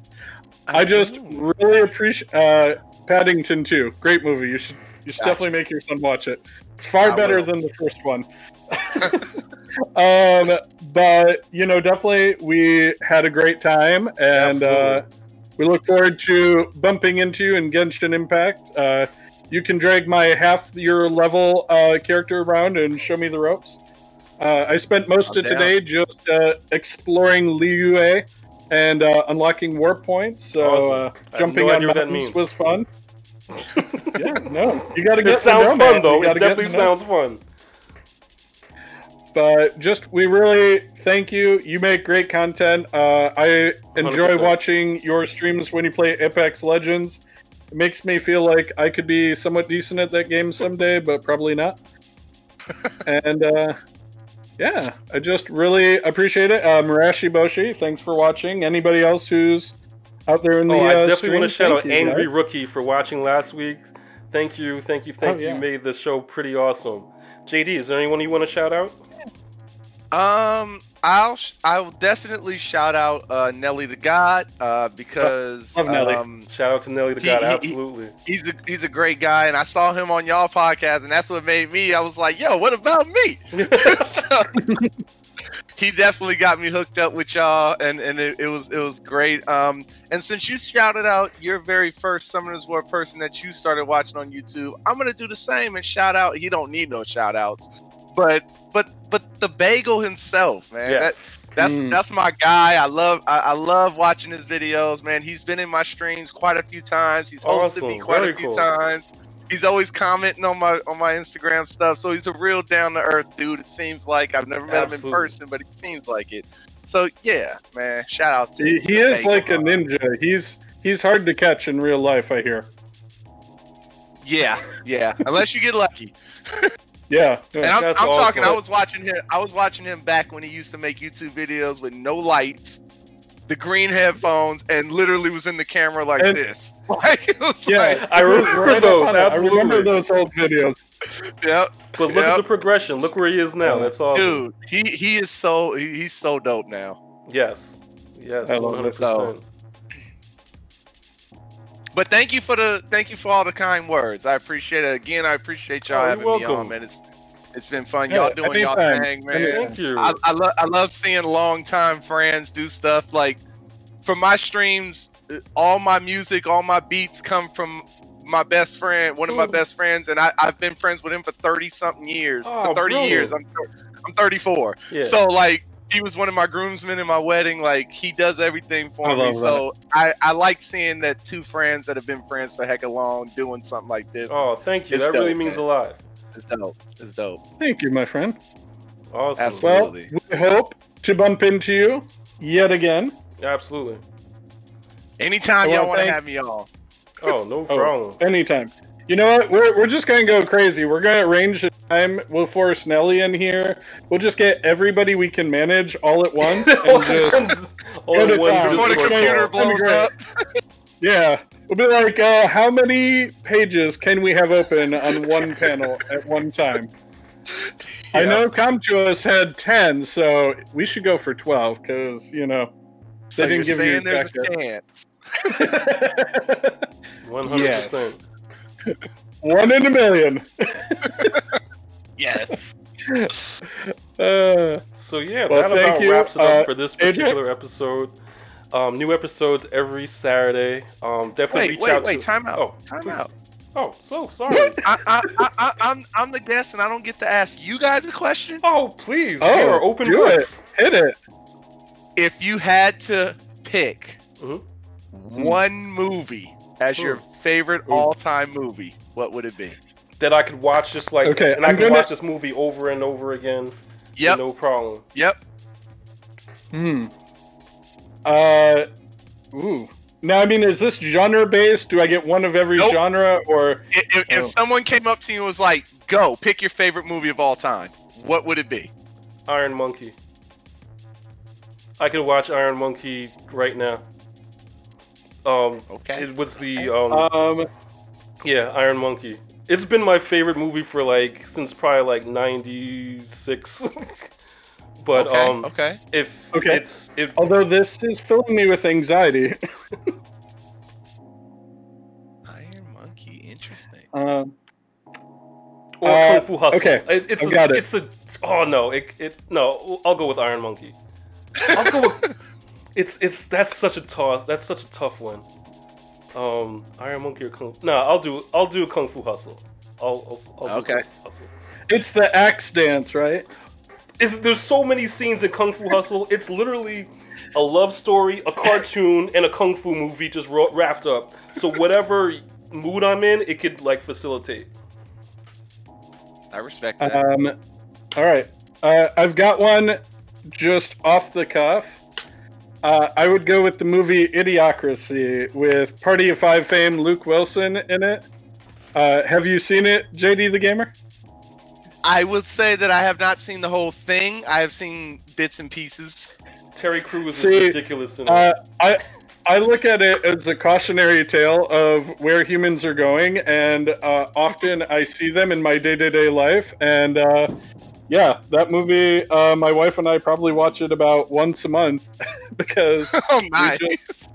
I just really appreciate uh, Paddington 2. Great movie. You should you should Gotcha. definitely make your son watch it. It's far I better will. than the first one. um, but you know, definitely we had a great time, and uh, we look forward to bumping into you in Genshin Impact. Uh, you can drag my half your level uh, character around and show me the ropes. Uh, I spent most I'm of today just uh, exploring Liyue and uh, unlocking warp points. So Awesome. Uh, jumping no on mountains was fun. yeah, no, you got to get It sounds fun though. It definitely sounds fun. But just we really thank you. You make great content. Uh, I enjoy 100%. watching your streams when you play Apex Legends. It makes me feel like I could be somewhat decent at that game someday, but probably not. and uh, yeah, I just really appreciate it. Uh, Marashi Boshi, thanks for watching. Anybody else who's out there in the Oh, I uh, definitely want to shout out Angry guys. Rookie for watching last week. Thank you, thank you, thank Oh, you. yeah. You made the show pretty awesome. JD, is there anyone you want to shout out? Um, I'll sh- I will definitely shout out uh, Nelly the God uh, because Love Nelly. um, Shout out to Nelly the He- God, he- absolutely. he's a he's a great guy, and I saw him on y'all podcast, and that's what made me. I was like, yo, what about me? So, he definitely got me hooked up with y'all, and and it, it was it was great. Um, and since you shouted out your very first Summoners War person that you started watching on YouTube, I'm gonna do the same and shout out. He don't need no shout outs, but but but the bagel himself, man. That, that's Mm. that's my guy. I love I, I love watching his videos, man. He's been in my streams quite a few times. He's hosted me quite Very a few cool. times. He's always commenting on my on my Instagram stuff. So he's a real down to earth dude. It seems like I've never met him in person, but it seems like it. So yeah, man. Shout out to He, he is Bagel like a ninja. He's he's hard to catch in real life. I hear. Yeah, yeah. Unless you get lucky. Yeah. And. I'm, I'm talking. I was watching him. I was watching him back when he used to make YouTube videos with no lights, the green headphones, and literally was in the camera like And- this. Like, Yeah. like, I remember Right those, on it. I remember those old videos. yep, But look at the progression. Look where he is now. That's awesome. dude. He he is so he, he's so dope now. Yes. Yes. I love One it. Hundred percent. But thank you for the thank you for all the kind words. I appreciate it. Again, I appreciate y'all Oh, you're having me on, man. It's it's been fun. Yeah, Y'all doing y'all thing, man. Anytime. Thank you. I, I love I love seeing longtime friends do stuff like for my streams. uh, All my music, all my beats come from my best friend, one of my best friends, and I, I've been friends with him for thirty something years. Oh, for thirty brilliant. years, I'm I'm 34. yeah. So like he was one of my groomsmen in my wedding. Like he does everything for I me. So I, I like seeing that two friends that have been friends for heck of long doing something like this. oh, thank you. It's that really means man. a lot. It's dope. It's dope. Thank you, my friend. Awesome. Absolutely. Well, we hope to bump into you yet again. Absolutely. Anytime I y'all wanna thank- have me on. Oh, no Oh, problem. Anytime. You know what? We're, we're just going to go crazy. We're going to arrange the time. We'll force Nelly in here. We'll just get everybody we can manage all at once. and just, All Go in to town. Before the computer call. That'd be blows up. yeah. We'll be like, uh, how many pages can we have open on one panel at one time? I Yeah. know Com2uS had 10, so we should go for 12 because, you know, So they didn't you're give you saying there's a chance. One hundred percent. One in a million. Yes. Uh, So yeah, Well, that thank about you, wraps it up uh, for this AJ? particular episode. Um, new episodes every Saturday. Um, definitely Wait, reach wait, out wait. to. Time out. Oh, time please. out. Oh, so sorry. I, I, I, I, I'm, I'm the guest, and I don't get to ask you guys a question. oh, please. Oh, we are open do books. hit it. If you had to pick Mhm. one movie as your favorite all-time movie, what would it be? That I could watch just like, Okay, and I I'm can gonna- watch this movie over and over again. Yep. No problem. Yep. Hmm. Uh, ooh. Now, I mean, is this genre based? Do I get one of every Nope. genre, or If, if, if Oh. someone came up to you and was like, "Go pick your favorite movie of all time," what would it be? Iron Monkey. I could watch Iron Monkey right now. Um, Okay. it was the um, um, yeah Iron Monkey. It's been my favorite movie for like since probably like '96. but okay. um, okay. if Okay. it's it, although this is filling me with anxiety. Iron Monkey. Interesting. um, or Uh, Kung Fu Hustle. okay, It, it's I've a, got it. it's a oh no it it no I'll go with Iron Monkey. I'll go with it's it's that's such a toss that's such a tough one. Um, Iron Monkey or Kung? No, I'll do I'll do Kung Fu Hustle. I'll, I'll, I'll Okay. Kung Fu Hustle. it's the axe dance, right? It's, there's so many scenes in Kung Fu Hustle. It's literally a love story, a cartoon, and a kung fu movie just ro- wrapped up. So whatever mood I'm in, it could like facilitate. I respect that. Um, all right. Uh, I've got one just off the cuff. Uh, I would go with the movie Idiocracy with Party of Five fame Luke Wilson in it. Uh, have you seen it, JD the Gamer? I would say that I have not seen the whole thing. I have seen bits and pieces. Terry Crews See, is ridiculous in it. Uh, I I look at it as a cautionary tale of where humans are going, and uh, often I see them in my day to day life. And uh, yeah, that movie, uh, my wife and I probably watch it about once a month because Oh, we just,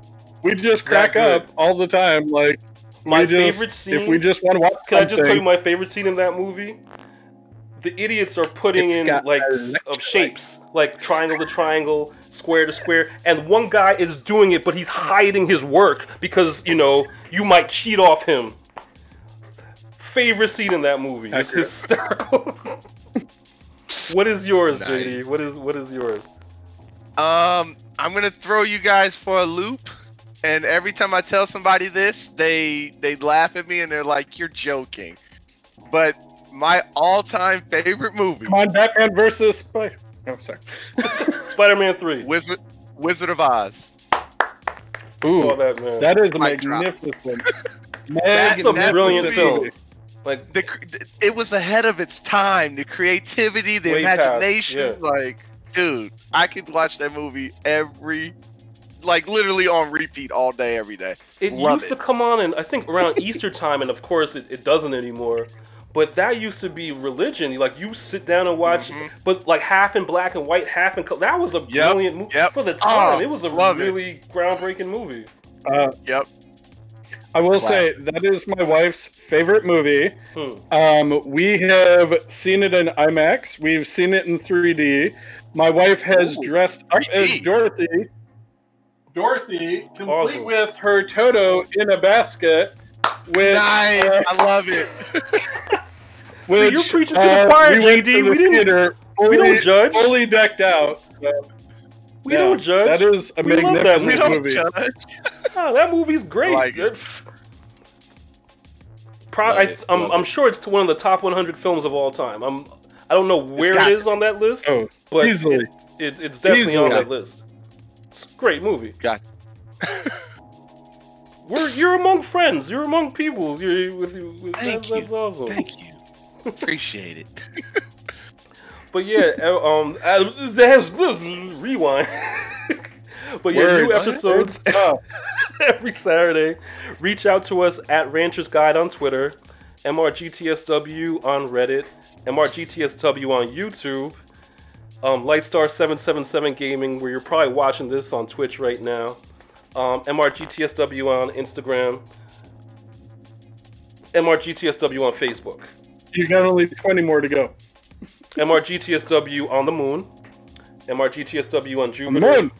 we just crack good. up all the time. Like my just, favorite scene. if we just want to watch, Can I just tell you my favorite scene in that movie? The idiots are putting It's in like of shapes, like triangle to triangle, square to square, and one guy is doing it, but he's hiding his work because you know you might cheat off him. Favorite scene in that movie. It's Accurate. hysterical. what is yours, Nice. JD? What is what is yours? Um, I'm gonna throw you guys for a loop, and every time I tell somebody this, they they laugh at me and they're like, "You're joking." But my all-time favorite movie, Come on, Batman versus Spider. Oh, sorry. Spider-Man Three. Wizard Wizard of Oz. Ooh, Saw that man. that is a drop. magnificent. That's a Magnificent brilliant film. Like the it was ahead of its time. The creativity, the Way past, imagination, yeah. like, dude, I could watch that movie every, like, literally on repeat all day, every day. It Love used it. to come on, and I think around Easter time, and of course it, it doesn't anymore. But that used to be religion. Like you sit down and watch, Mhm. but like half in black and white, half in color. That was a brilliant movie yep. for the time. Oh, it was a love it. really groundbreaking movie. Uh, Yep. I will say that is my wife's favorite movie. Hmm. Um, we have seen it in IMAX. We've seen it in 3D. My wife has Ooh, dressed up as 3D. Dorothy. Dorothy, complete Awesome. with her Toto in a basket. With, Nice. uh, I love it. which, you're preaching to the uh, choir, we JD. to the We didn't- theater we don't judge. Fully decked out. So, We yeah, don't judge. That is a We love that magnificent We don't movie. judge. Oh, that movie's great. Like it. It's- Pro- I, it, I'm, I'm sure it's to one of the top 100 films of all time. I'm, I don't know where it is on that list, Oh, but easily. It, it, it's definitely Easily. on that list. It's a great movie. Got. We're, you're among friends. You're among people. You're with, with, Thank that's, you. that's awesome. Thank you. Appreciate it. But yeah, uh, um, uh, there's, there's rewind. but yeah, new episodes Oh, every Saturday. Reach out to us at Ranchers Guide on Twitter, MRGTSW on Reddit, MRGTSW on YouTube, um, Lightstar777 Gaming, where you're probably watching this on Twitch right now, um, MRGTSW on Instagram, MRGTSW on Facebook, you got only 20 more to go. MRGTSW on the Moon, MRGTSW on Jupiter. moon.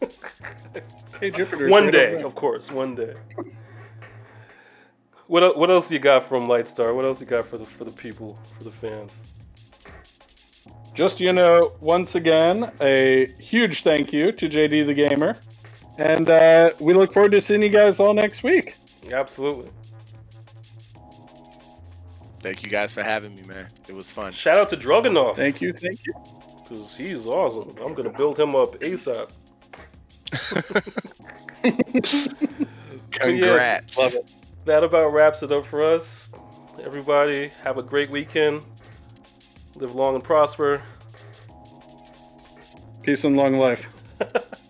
hey, Jupiter. One day, of course, one day. What what else you got from Lightstar? What else you got for the for the people, for the fans? Just you know, once again, a huge thank you to JD the Gamer, and uh, we look forward to seeing you guys all next week. Absolutely. Thank you guys for having me, man. It was fun. Shout out to Dragunov Thank you, thank you. because he's awesome. I'm gonna build him up ASAP. Congrats. Love it. That about wraps it up for us. Everybody, have a great weekend. Live long and prosper. Peace and long life.